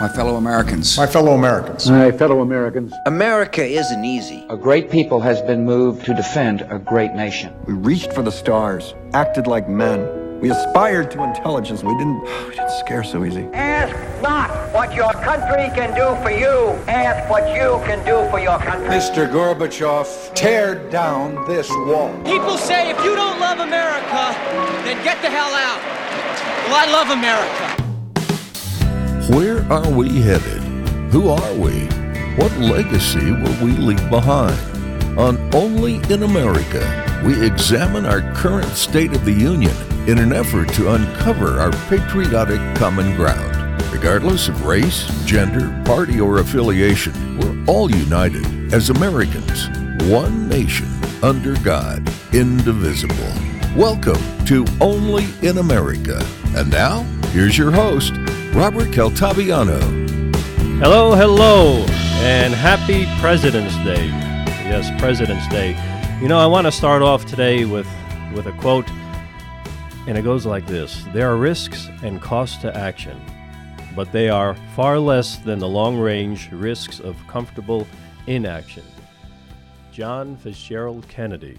My fellow Americans. My fellow Americans. My fellow Americans. America isn't easy. A great people has been moved to defend a great nation. We reached for the stars, acted like men. We aspired to intelligence. We didn't we didn't scare so easy. Ask not what your country can do for you. Ask what you can do for your country. Mr. Gorbachev, tear down this wall. People say if you don't love America, then get the hell out. Well, I love America. Where are we headed? Who are we? What legacy will we leave behind? On Only in America, we examine our current state of the union in an effort to uncover our patriotic common ground. Regardless of race, gender, party, or affiliation, we're all united as Americans, one nation, under God, indivisible. Welcome to Only in America. And now, here's your host, Robert Caltabiano. Hello, hello, and happy President's Day. Yes, President's Day. You know, I want to start off today with, with a quote, and it goes like this There are risks and costs to action, but they are far less than the long range risks of comfortable inaction. John Fitzgerald Kennedy.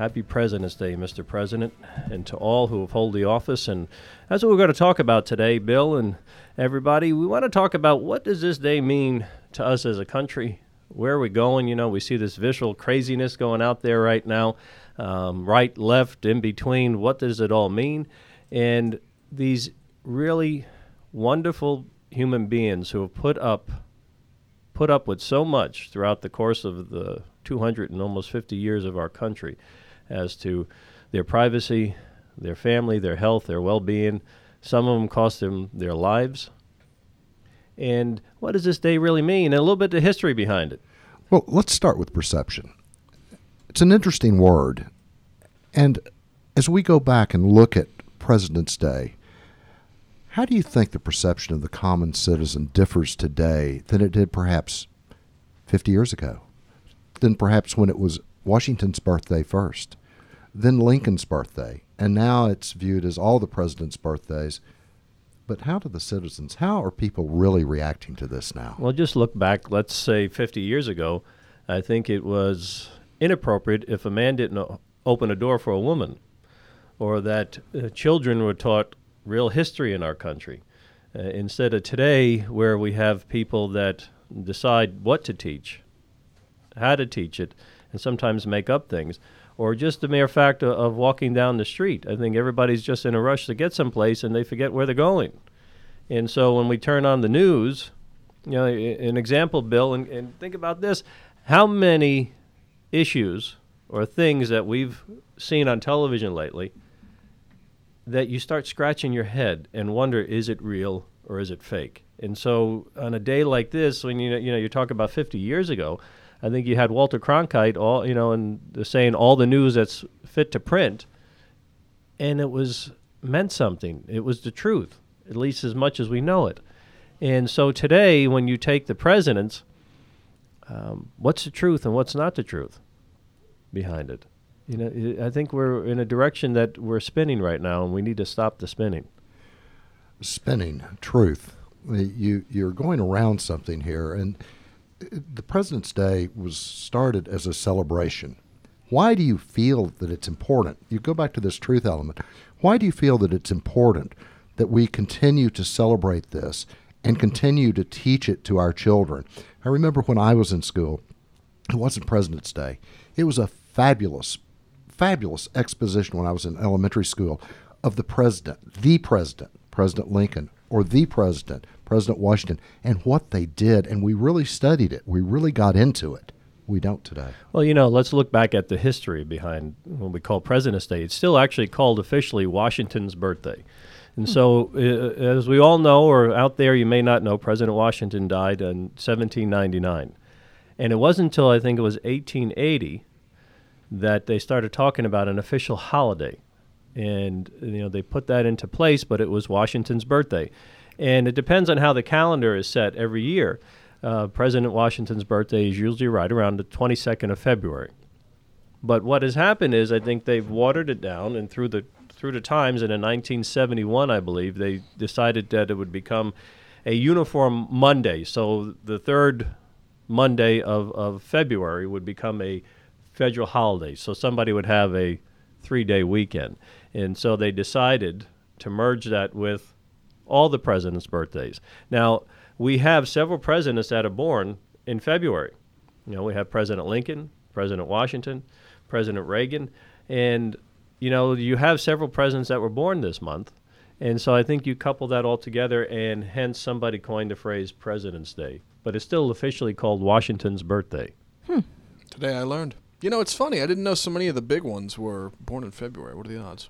Happy President's Day, Mr. President, and to all who have hold the office. And that's what we're going to talk about today, Bill and everybody. We want to talk about what does this day mean to us as a country? Where are we going? You know, we see this visual craziness going out there right now, um, right, left, in between. What does it all mean? And these really wonderful human beings who have put up put up with so much throughout the course of the 200 and almost 50 years of our country as to their privacy, their family, their health, their well being. Some of them cost them their lives. And what does this day really mean? And a little bit of history behind it. Well, let's start with perception. It's an interesting word. And as we go back and look at President's Day, how do you think the perception of the common citizen differs today than it did perhaps 50 years ago? Than perhaps when it was Washington's birthday first, then Lincoln's birthday, and now it's viewed as all the president's birthdays. But how do the citizens, how are people really reacting to this now? Well, just look back, let's say 50 years ago. I think it was inappropriate if a man didn't open a door for a woman, or that uh, children were taught real history in our country. Uh, instead of today, where we have people that decide what to teach, how to teach it, and sometimes make up things. Or just the mere fact of, of walking down the street. I think everybody's just in a rush to get someplace and they forget where they're going. And so when we turn on the news, you know, an example, Bill, and, and think about this how many issues or things that we've seen on television lately that you start scratching your head and wonder is it real or is it fake? And so on a day like this, when you know, you know you talk about 50 years ago, I think you had Walter Cronkite all you know and saying all the news that's fit to print, and it was meant something. It was the truth, at least as much as we know it. And so today, when you take the presidents, um, what's the truth and what's not the truth behind it? You know, I think we're in a direction that we're spinning right now, and we need to stop the spinning. Spinning, truth. You you're going around something here, and the President's Day was started as a celebration. Why do you feel that it's important? You go back to this truth element. Why do you feel that it's important that we continue to celebrate this and continue to teach it to our children? I remember when I was in school, it wasn't President's Day. It was a fabulous, fabulous exposition when I was in elementary school of the president, the president, President Lincoln, or the president, President Washington, and what they did. And we really studied it. We really got into it. We don't today. Well, you know, let's look back at the history behind what we call President's Day. It's still actually called officially Washington's birthday. And so, uh, as we all know, or out there you may not know, President Washington died in 1799. And it wasn't until I think it was 1880 that they started talking about an official holiday. And, you know, they put that into place, but it was Washington's birthday. And it depends on how the calendar is set every year. Uh, President Washington's birthday is usually right around the 22nd of February. But what has happened is I think they've watered it down, and through the through the times, and in 1971, I believe, they decided that it would become a uniform Monday. So the third Monday of, of February would become a federal holiday. So somebody would have a three day weekend. And so they decided to merge that with all the presidents' birthdays. Now, we have several presidents that are born in February. You know, we have President Lincoln, President Washington, President Reagan, and you know, you have several presidents that were born this month. And so I think you couple that all together, and hence somebody coined the phrase President's Day. But it's still officially called Washington's birthday. Hmm. Today I learned. You know, it's funny. I didn't know so many of the big ones were born in February. What are the odds?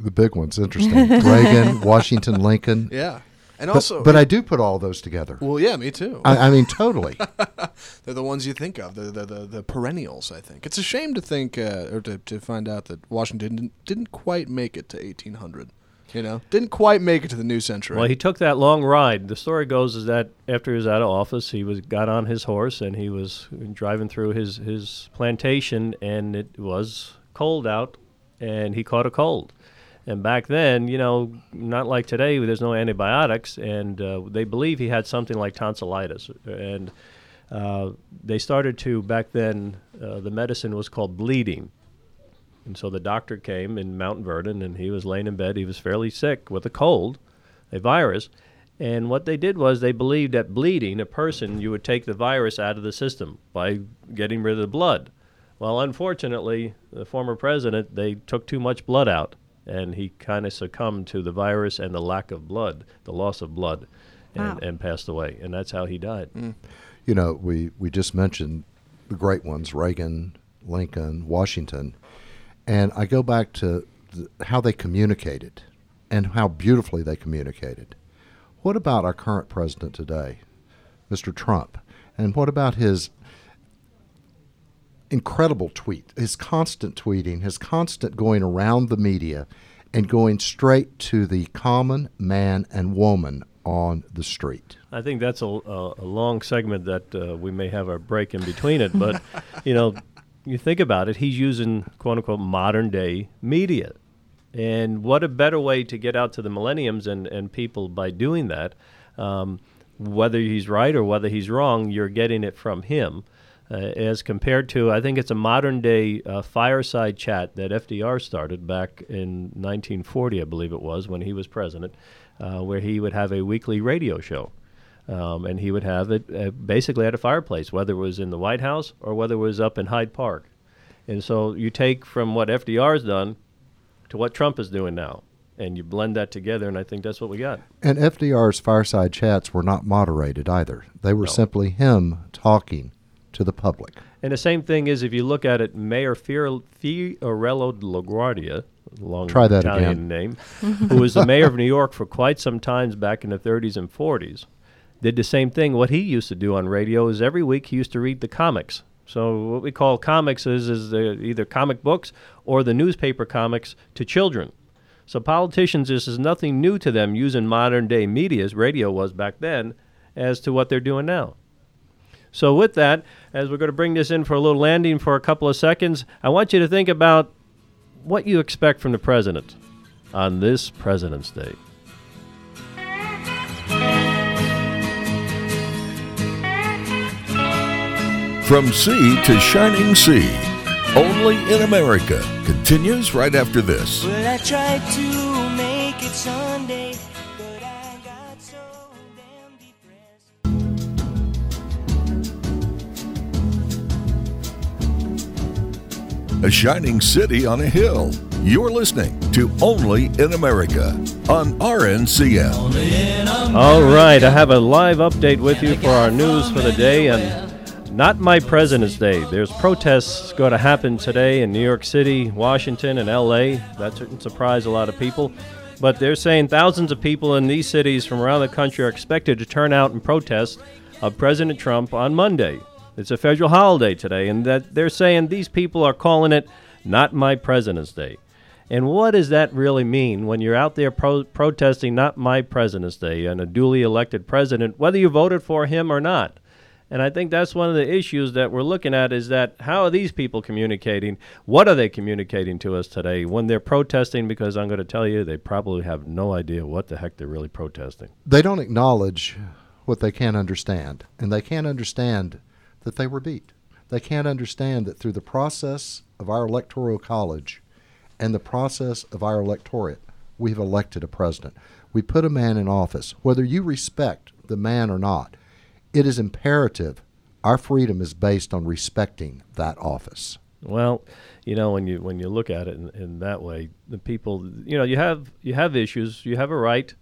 The big ones, interesting. Reagan, Washington, Lincoln. Yeah. And But, also, but I do put all those together. well, yeah, me too. I, I mean, totally. They're the ones you think of. They're the, the, the perennials, I think. It's a shame to think, uh, or to, to find out that Washington didn't, didn't quite make it to 1800. You know, didn't quite make it to the new century. Well, he took that long ride. The story goes is that after he was out of office, he was got on his horse and he was driving through his his plantation, and it was cold out, and he caught a cold. And back then, you know, not like today, there's no antibiotics, and uh, they believe he had something like tonsillitis, and uh, they started to back then. Uh, the medicine was called bleeding. And so the doctor came in Mount Vernon, and he was laying in bed. He was fairly sick with a cold, a virus. And what they did was they believed that bleeding a person, you would take the virus out of the system by getting rid of the blood. Well, unfortunately, the former president, they took too much blood out, and he kind of succumbed to the virus and the lack of blood, the loss of blood, and, Wow. and passed away. And that's how he died. Mm. You know, we, we just mentioned the great ones Reagan, Lincoln, Washington. And I go back to how they communicated and how beautifully they communicated. What about our current president today, Mr. Trump? And what about his incredible tweet, his constant tweeting, his constant going around the media and going straight to the common man and woman on the street? I think that's a, a, long segment that uh, we may have a break in between it. But, you know, you think about it, he's using quote unquote modern day media. And what a better way to get out to the millenniums and, and people by doing that. Um, whether he's right or whether he's wrong, you're getting it from him. Uh, as compared to, I think it's a modern day uh, fireside chat that FDR started back in 1940, I believe it was, when he was president, uh, where he would have a weekly radio show. Um, and he would have it uh, basically at a fireplace, whether it was in the White House or whether it was up in Hyde Park. And so you take from what FDR FDR's done to what Trump is doing now, and you blend that together, and I think that's what we got. And FDR's fireside chats were not moderated either. They were No. simply him talking to the public. And the same thing is if you look at it, Mayor Fior- Fiorello LaGuardia, long Try that Italian again. name, who was the mayor of New York for quite some times back in the 30s and 40s, did the same thing. What he used to do on radio is every week he used to read the comics. So what we call comics is is the, either comic books or the newspaper comics to children. So politicians, this is nothing new to them using modern day media, as radio was back then, as to what they're doing now. So, with that, as we're going to bring this in for a little landing for a couple of seconds, I want you to think about what you expect from the president on this President's Day. From sea to shining sea, only in America continues right after this. Well, I tried to make it Sunday, but I got so damn depressed. A shining city on a hill. You're listening to Only in America on RNCM. All right, I have a live update with you for our news for the day, and not my President's Day. There's protests going to happen today in New York City, Washington, and L.A. That shouldn't surprise a lot of people. But they're saying thousands of people in these cities from around the country are expected to turn out and protest of President Trump on Monday. It's a federal holiday today, and that they're saying these people are calling it not my President's Day. And what does that really mean when you're out there pro- protesting not my President's Day and a duly elected president, whether you voted for him or not? And I think that's one of the issues that we're looking at is that how are these people communicating? What are they communicating to us today when they're protesting? Because I'm going to tell you, they probably have no idea what the heck they're really protesting. They don't acknowledge what they can't understand, and they can't understand that they were beat. They can't understand that through the process of our electoral college and the process of our electorate, we've elected a president. We put a man in office. Whether you respect the man or not, it is imperative. Our freedom is based on respecting that office. Well, you know, when you when you look at it in, in that way, the people, you know, you have you have issues. You have a right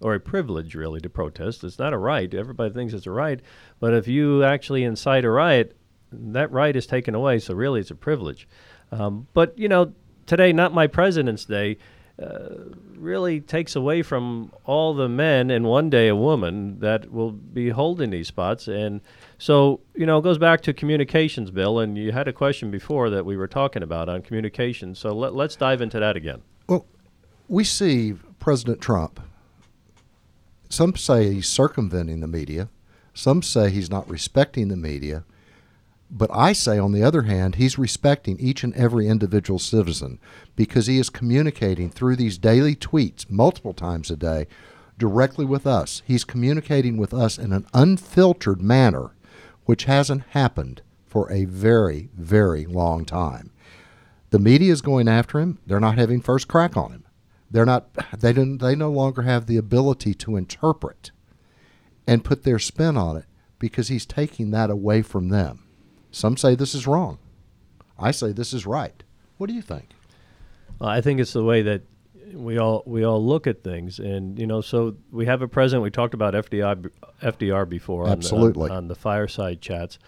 or a privilege, really, to protest. It's not a right. Everybody thinks it's a right, but if you actually incite a riot, that right is taken away. So really, it's a privilege. Um, but you know, today, not my President's Day. Really takes away from all the men and one day a woman that will be holding these spots. And so, you know, it goes back to communications, Bill. And you had a question before that we were talking about on communications. So let, let's dive into that again. Well, we see President Trump. Some say he's circumventing the media. Some say he's not respecting the media. But I say, on the other hand, he's respecting each and every individual citizen because he is communicating through these daily tweets multiple times a day directly with us. He's communicating with us in an unfiltered manner, which hasn't happened for a very, very long time. The media is going after him. They're not having first crack on him. They're not. They don't. They no longer have the ability to interpret and put their spin on it because he's taking that away from them. Some say this is wrong. I say this is right. What do you think? Well, I think it's the way that we all we all look at things, and you know, so we have a president. We talked about FDR FDR before, Absolutely. on the, on, on the fireside chats,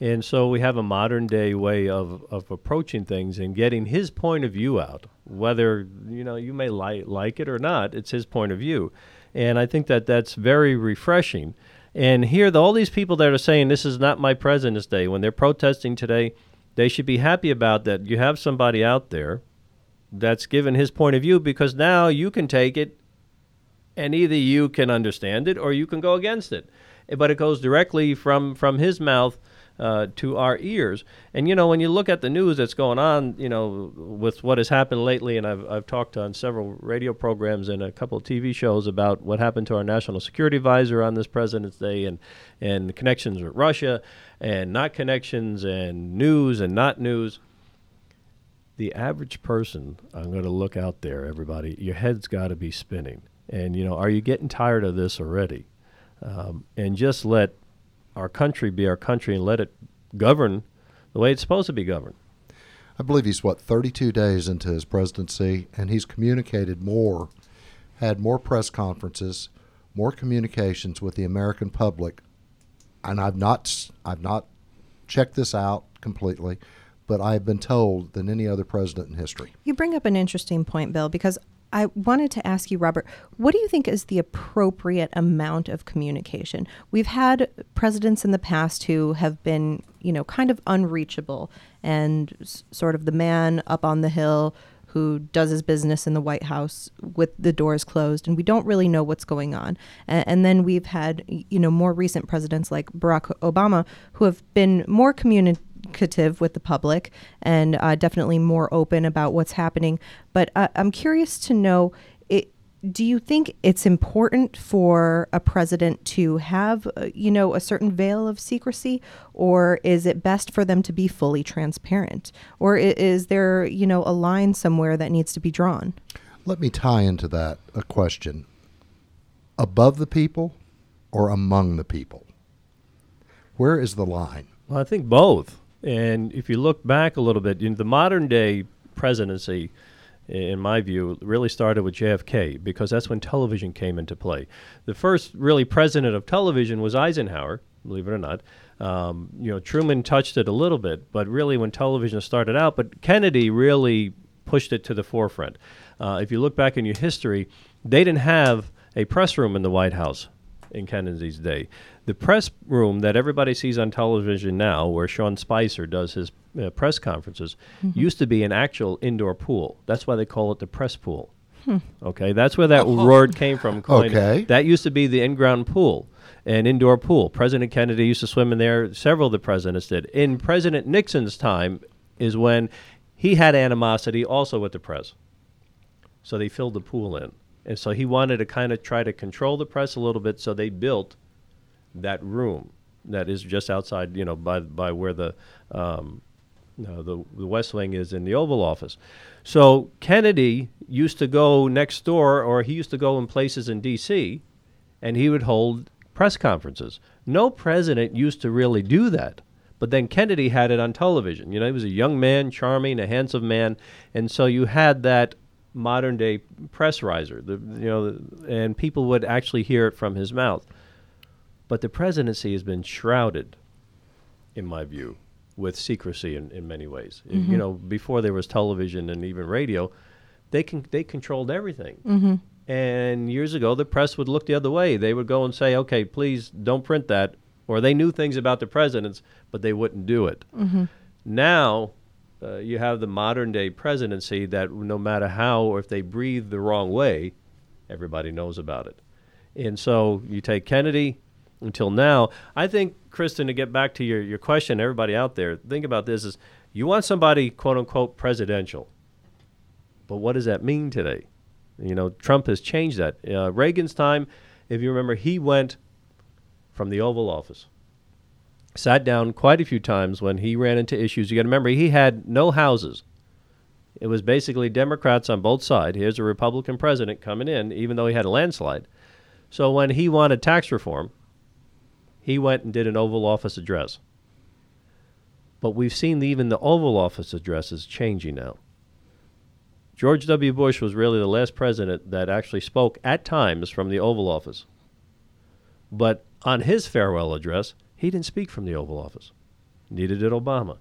and so we have a modern day way of of approaching things and getting his point of view out. Whether you know you may like like it or not, it's his point of view, and I think that that's very refreshing. And here, the, all these people that are saying this is not my President's Day, when they're protesting today, they should be happy about that. You have somebody out there that's given his point of view because now you can take it and either you can understand it or you can go against it. But it goes directly from, from his mouth uh, to our ears. And you know, when you look at the news that's going on, you know, with what has happened lately, and I've, I've talked on several radio programs and a couple of TV shows about what happened to our national security advisor on this President's Day and, and connections with Russia and not connections and news and not news the average person, I'm going to look out there, everybody, your head's got to be spinning. And, you know, are you getting tired of this already? Um, and just let our country be our country and let it govern the way it's supposed to be governed. I believe he's, what, 32 days into his presidency, and he's communicated more, had more press conferences, more communications with the American public. And I've not, I've not checked this out completely, but I've been told than any other president in history. You bring up an interesting point, Bill, because I wanted to ask you, Robert, what do you think is the appropriate amount of communication? We've had presidents in the past who have been, you know, kind of unreachable and s- sort of the man up on the hill who does his business in the White House with the doors closed, and we don't really know what's going on. And, and then we've had, you know, more recent presidents like Barack Obama who have been more communicative with the public and uh, definitely more open about what's happening. But uh, I'm curious to know. It, do you think it's important for a president to have, uh, you know, a certain veil of secrecy, or is it best for them to be fully transparent, or i- is there, you know, a line somewhere that needs to be drawn? Let me tie into that a question above the people or among the people? Where is the line? Well, I think both. And if you look back a little bit, the modern day presidency, in my view, really started with JFK because that's when television came into play. The first really president of television was Eisenhower, believe it or not. Um, you know, Truman touched it a little bit, but really when television started out, but Kennedy really pushed it to the forefront. Uh, if you look back in your history, they didn't have a press room in the White House in Kennedy's day. The press room that everybody sees on television now, where Sean Spicer does his uh, press conferences, Mhm. used to be an actual indoor pool. That's why they call it the press pool. Hmm. Okay, that's where that word came from. coined. Okay. That used to be the in-ground pool, an indoor pool. President Kennedy used to swim in there. Several of the presidents did. In President Nixon's time is when he had animosity also with the press. So they filled the pool in. And so he wanted to kind of try to control the press a little bit, so they built that room that is just outside, you know, by by where the um, no, the the West Wing is in the Oval Office. So Kennedy used to go next door, or he used to go in places in D.C., and he would hold press conferences. No president used to really do that. But then Kennedy had it on television. You know, he was a young man, charming, a handsome man, and so you had that modern day press riser. The, you know, and people would actually hear it from his mouth. But the presidency has been shrouded, in my view, with secrecy in, in many ways. Mhm. You know, before there was television and even radio, they can they controlled everything. Mhm. And years ago, the press would look the other way. They would go and say, "Okay, please don't print that," or they knew things about the presidents, but they wouldn't do it. Mhm. Now, uh, you have the modern day presidency that no matter how or if they breathe the wrong way, everybody knows about it. And so you take Kennedy until now. I think, Kristen, to get back to your, your question, everybody out there, think about this is you want somebody quote unquote presidential. But what does that mean today? You know, Trump has changed that. Uh, Reagan's time, if you remember, he went from the Oval Office sat down quite a few times when he ran into issues. You got to remember, he had no houses. It was basically Democrats on both sides. Here's a Republican president coming in, even though he had a landslide. So when he wanted tax reform, he went and did an Oval Office address. But we've seen even the Oval Office addresses changing now. George W. Bush was really the last president that actually spoke at times from the Oval Office. But on his farewell address, he didn't speak from the Oval Office. Neither did Obama.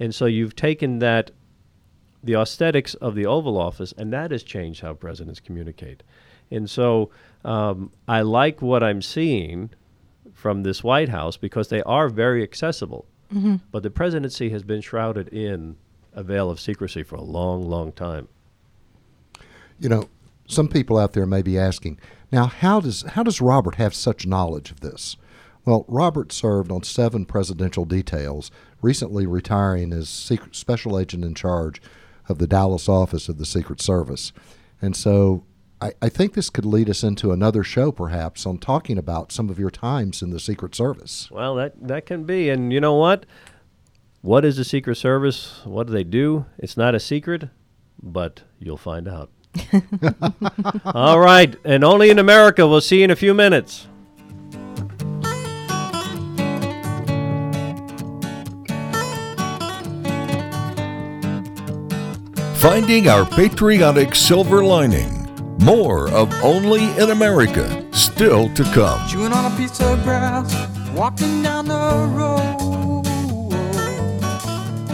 And so you've taken that, the aesthetics of the Oval Office, and that has changed how presidents communicate. And so um, I like what I'm seeing from this White House because they are very accessible. Mhm. But the presidency has been shrouded in a veil of secrecy for a long, long time. You know, some people out there may be asking, now how does how does Robert have such knowledge of this? Well, Robert served on seven presidential details, recently retiring as secret special agent in charge of the Dallas office of the Secret Service. And so I, I think this could lead us into another show perhaps on talking about some of your times in the Secret Service. Well, that that can be, and you know what? What is the Secret Service? What do they do? It's not a secret, but you'll find out. All right, and only in America. We'll see you in a few minutes. Finding our patriotic silver lining. More of Only in America still to come. Chewing on a piece of grass, walking down the road.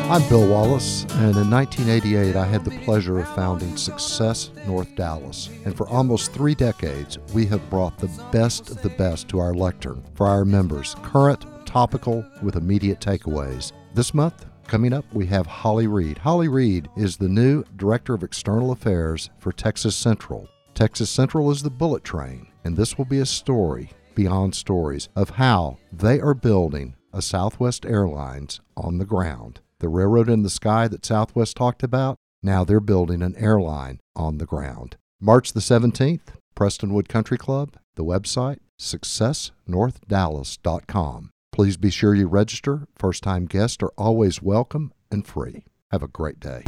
I'm Bill Wallace, and in 1988, I had the pleasure of founding Success North Dallas. And for almost three decades, we have brought the best of the best to our lectern for our members, current, topical, with immediate takeaways. This month, coming up, we have Holly Reed. Holly Reed is the new Director of External Affairs for Texas Central. Texas Central is the bullet train, and this will be a story beyond stories of how they are building a Southwest Airlines on the ground. The railroad in the sky that Southwest talked about, now they're building an airline on the ground. March the 17th, Prestonwood Country Club, the website successnorthdallas.com. Please be sure you register. First time guests are always welcome and free. Have a great day.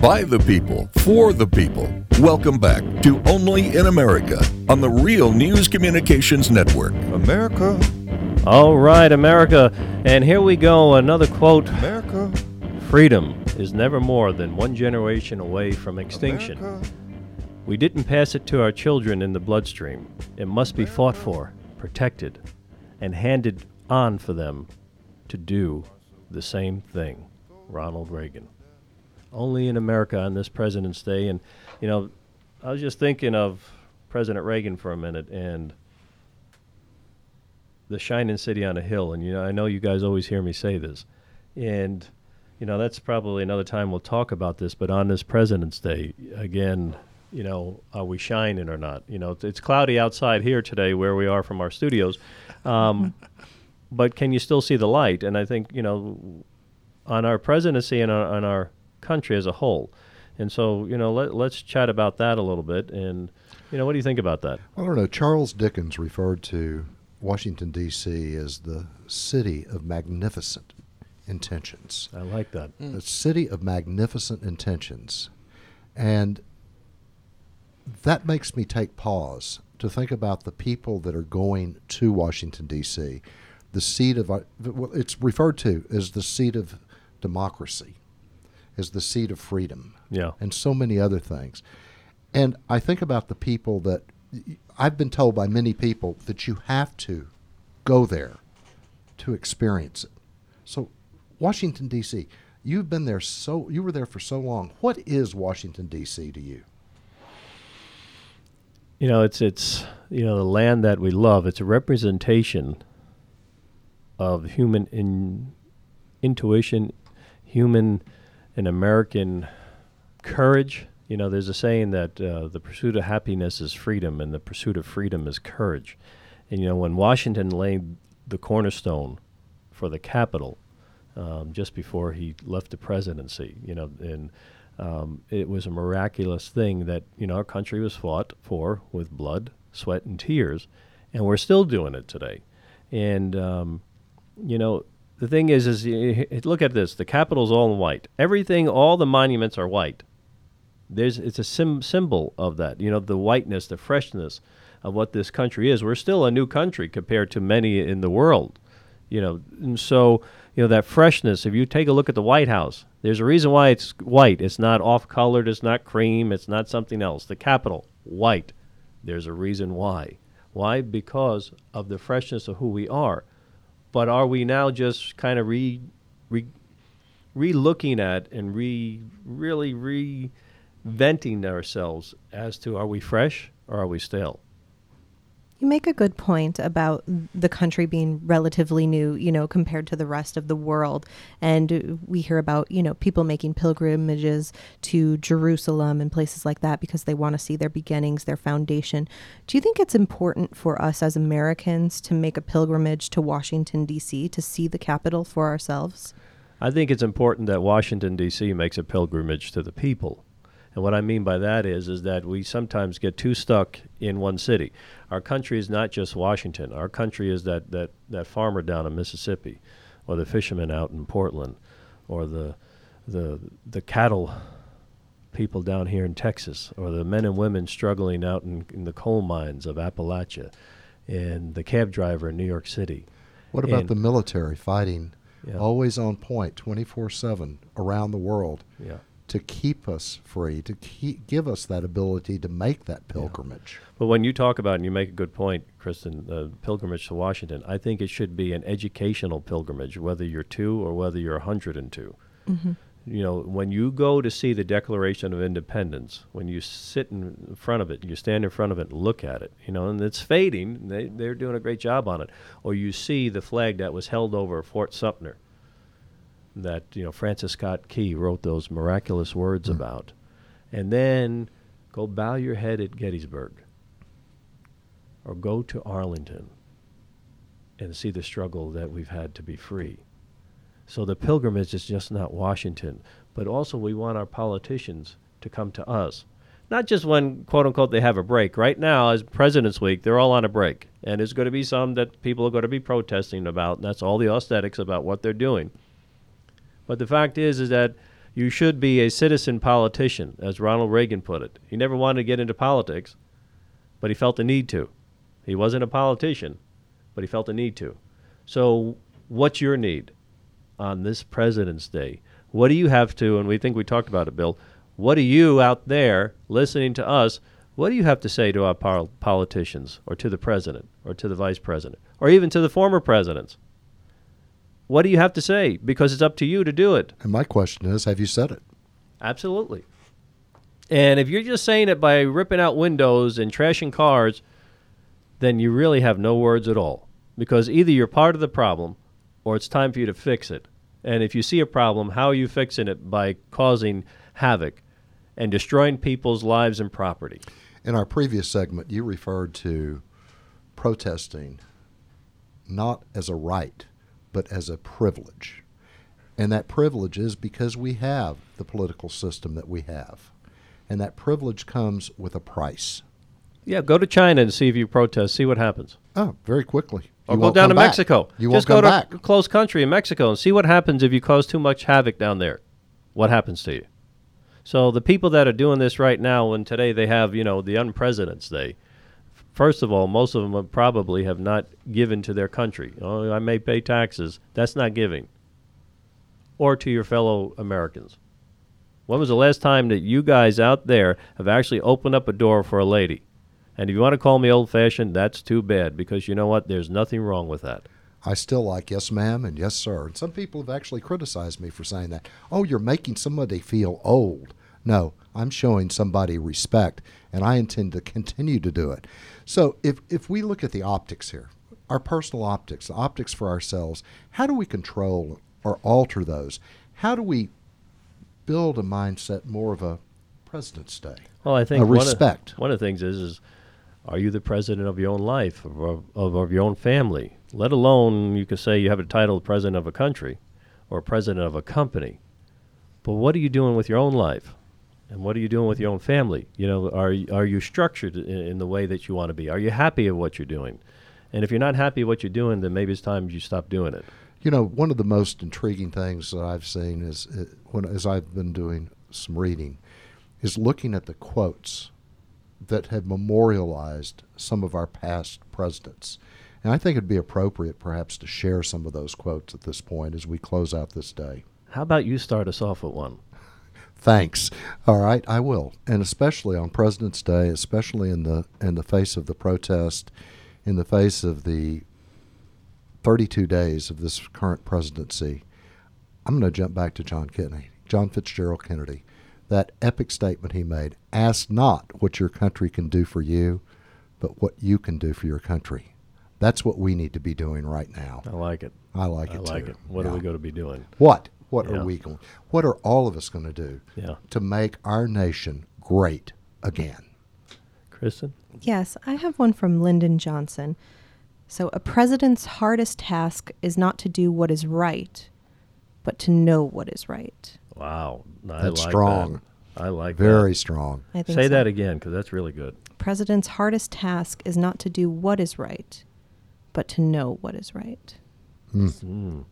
By the people, for the people. Welcome back to Only in America on the Real News Communications Network. America. All right, America. And here we go. Another quote America. Freedom is never more than one generation away from extinction. We didn't pass it to our children in the bloodstream. It must be fought for, protected, and handed on for them to do the same thing. Ronald Reagan. Only in America on this President's Day. And, you know, I was just thinking of President Reagan for a minute and the shining city on a hill. And, you know, I know you guys always hear me say this. And you know, that's probably another time we'll talk about this. But on this President's Day, again, you know, are we shining or not? You know, it's, cloudy outside here today where we are from our studios, um, but can you still see the light? And I think you know, on our presidency and on, on our country as a whole. And so, you know, let, let's chat about that a little bit. And, you know, what do you think about that? I don't know. Charles Dickens referred to Washington, D.C. as the city of magnificent intentions. I like that. Mm. The city of magnificent intentions. And that makes me take pause to think about the people that are going to Washington, D.C., the seat of, our- well, it's referred to as the seat of democracy, as the seat of freedom, Yeah. and so many other things. And I think about the people that I've been told by many people that you have to go there to experience it. So, Washington D.C. You've been there so you were there for so long. What is Washington D.C. to you? You know, it's it's you know the land that we love. It's a representation of human in, intuition, human and American courage. You know, there's a saying that uh, the pursuit of happiness is freedom, and the pursuit of freedom is courage. And you know, when Washington laid the cornerstone for the Capitol, um, just before he left the presidency, you know, and um, it was a miraculous thing that you know our country was fought for with blood, sweat, and tears, and we're still doing it today. And um, you know, the thing is, is look at this: the Capitol's all in white. Everything, all the monuments are white. There's it's a sim- symbol of that. You know, the whiteness, the freshness of what this country is. We're still a new country compared to many in the world. You know, and so you know that freshness. If you take a look at the White House, there's a reason why it's white. It's not off-colored. It's not cream. It's not something else. The Capitol, white. There's a reason why. Why? Because of the freshness of who we are. But are we now just kind of re, re re-looking at and re really reinventing ourselves as to are we fresh or are we stale? You make a good point about the country being relatively new, you know, compared to the rest of the world. And we hear about, you know, people making pilgrimages to Jerusalem and places like that because they want to see their beginnings, their foundation. Do you think it's important for us as Americans to make a pilgrimage to Washington, D.C., to see the capital for ourselves? I think it's important that Washington D.C. makes a pilgrimage to the people. And what I mean by that is is that we sometimes get too stuck in one city. Our country is not just Washington. Our country is that, that, that farmer down in Mississippi or the fisherman out in Portland or the the the cattle people down here in Texas or the men and women struggling out in, in the coal mines of Appalachia and the cab driver in New York City. What about And- the military fighting Yeah. always on point 24 7 around the world Yeah. To keep us free, to keep, give us that ability to make that pilgrimage? But when you talk about, and you make a good point, Kristen, uh, pilgrimage to Washington, I think it should be an educational pilgrimage, whether you're two or whether you're 102. Mhm. You know, when you go to see the Declaration of Independence, when you sit in front of it, you stand in front of it and look at it, you know, and it's fading, they, they're doing a great job on it. Or you see the flag that was held over Fort Sumter that, you know, Francis Scott Key wrote those miraculous words hmm. about. And then go bow your head at Gettysburg or go to Arlington and see the struggle that we've had to be free. So the pilgrimage is just not Washington, but also we want our politicians to come to us. Not just when, quote unquote, they have a break. Right now, as President's Week, they're all on a break. And there's going to be some that people are going to be protesting about. And that's all the aesthetics about what they're doing. But the fact is, is that you should be a citizen politician, as Ronald Reagan put it. He never wanted to get into politics, but he felt the need to. He wasn't a politician, but he felt the need to. So, what's your need on this President's Day? What do you have to, and we think we talked about it, Bill, what do you out there listening to us, what do you have to say to our pol- politicians, or to the president, or to the vice president, or even to the former presidents? What do you have to say? Because it's up to you to do it. And my question is have you said it? Absolutely. And if you're just saying it by ripping out windows and trashing cars, then you really have no words at all. Because either you're part of the problem or it's time for you to fix it. And if you see a problem, how are you fixing it? By causing havoc and destroying people's lives and property. In our previous segment, you referred to protesting not as a right, but as a privilege. And that privilege is because we have the political system that we have. And that privilege comes with a price. Yeah, go to China and see if you protest. See what happens. Oh, very quickly. Or You go down to back. Mexico. You Just won't go to back. a close country in Mexico and see what happens if you cause too much havoc down there. What happens to you? So the people that are doing this right now, and today they have, you know, the Unpresident's Day. First of all, most of them probably have not given to their country. Oh, I may pay taxes. That's not giving. Or to your fellow Americans. When was the last time that you guys out there have actually opened up a door for a lady? And if you want to call me old fashioned, that's too bad because you know what? There's nothing wrong with that. I still like yes, ma'am, and yes, sir. And some people have actually criticized me for saying that. Oh, you're making somebody feel old. No, I'm showing somebody respect, and I intend to continue to do it. So if, if we look at the optics here, our personal optics, the optics for ourselves, how do we control or alter those? How do we build a mindset more of a President's Day? Well, I think one of- One of, the things is, is are you the president of your own life, of, of, of, of your own family? Let alone you could say you have a title of president of a country or president of a company. But what are you doing with your own life? And what are you doing with your own family? You know, are are you structured in, in the way that you want to be? Are you happy at what you're doing? And if you're not happy at what you're doing, then maybe it's time you stop doing it. You know, one of the most intriguing things that I've seen is uh, when, as I've been doing some reading, is looking at the quotes that have memorialized some of our past presidents. And I think it'd be appropriate, perhaps, to share some of those quotes at this point as we close out this day. How about you start us off with one? Thanks. All right, I will, and especially on President's Day, especially in the in the face of the protest, in the face of the 32 days of this current presidency, I'm going to jump back to John Kennedy, John Fitzgerald Kennedy, that epic statement he made: "Ask not what your country can do for you, but what you can do for your country." That's what we need to be doing right now. I like it. I like I it like too. it. What are we going to be doing? What? What Yeah. are we going? What are all of us going to do Yeah. to make our nation great again? Kristen? Yes, I have one from Lyndon Johnson. So, a president's hardest task is not to do what is right, but to know what is right. Wow. I That's like strong. That. I like that. Very that. strong. I think Say so. that again because that's really good. President's hardest task is not to do what is right, but to know what is right. Mm.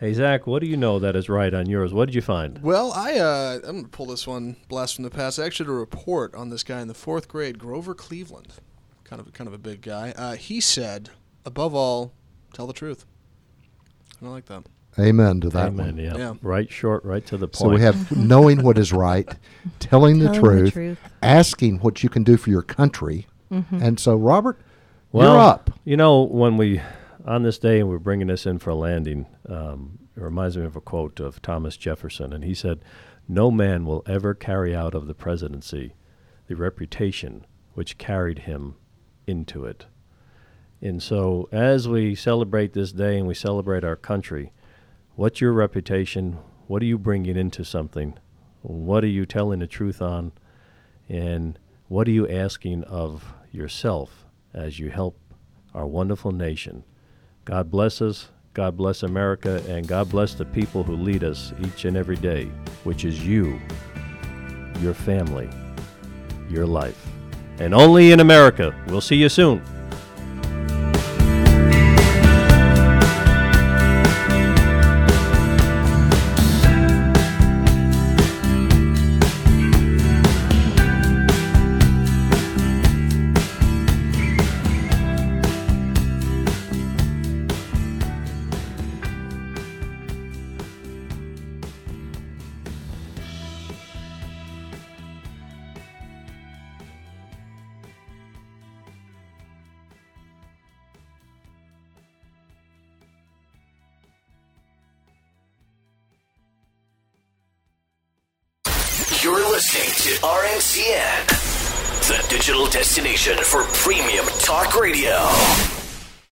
Hey, Zach, what do you know that is right on yours? What did you find? Well, I uh, I'm gonna pull this one blast from the past. I actually did a report on this guy in the fourth grade, Grover Cleveland, kind of kind of a big guy. Uh, he said, above all, tell the truth. And I like that. Amen to that Amen. one. Yeah. Yeah. Right, short, right to the point. So we have knowing what is right, telling the, Telling the truth, truth. asking what you can do for your country. Mhm. And so, Robert, well, you're up. You know, when we on this day and we're bringing this in for a landing, um, it reminds me of a quote of Thomas Jefferson, and he said, "No man will ever carry out of the presidency the reputation which carried him into it." And so, as we celebrate this day and we celebrate our country, what's your reputation? What are you bringing into something? What are you telling the truth on? And what are you asking of yourself as you help our wonderful nation? God bless us. God bless America. And God bless the people who lead us each and every day, which is you, your family, your life. And only in America. We'll see you soon.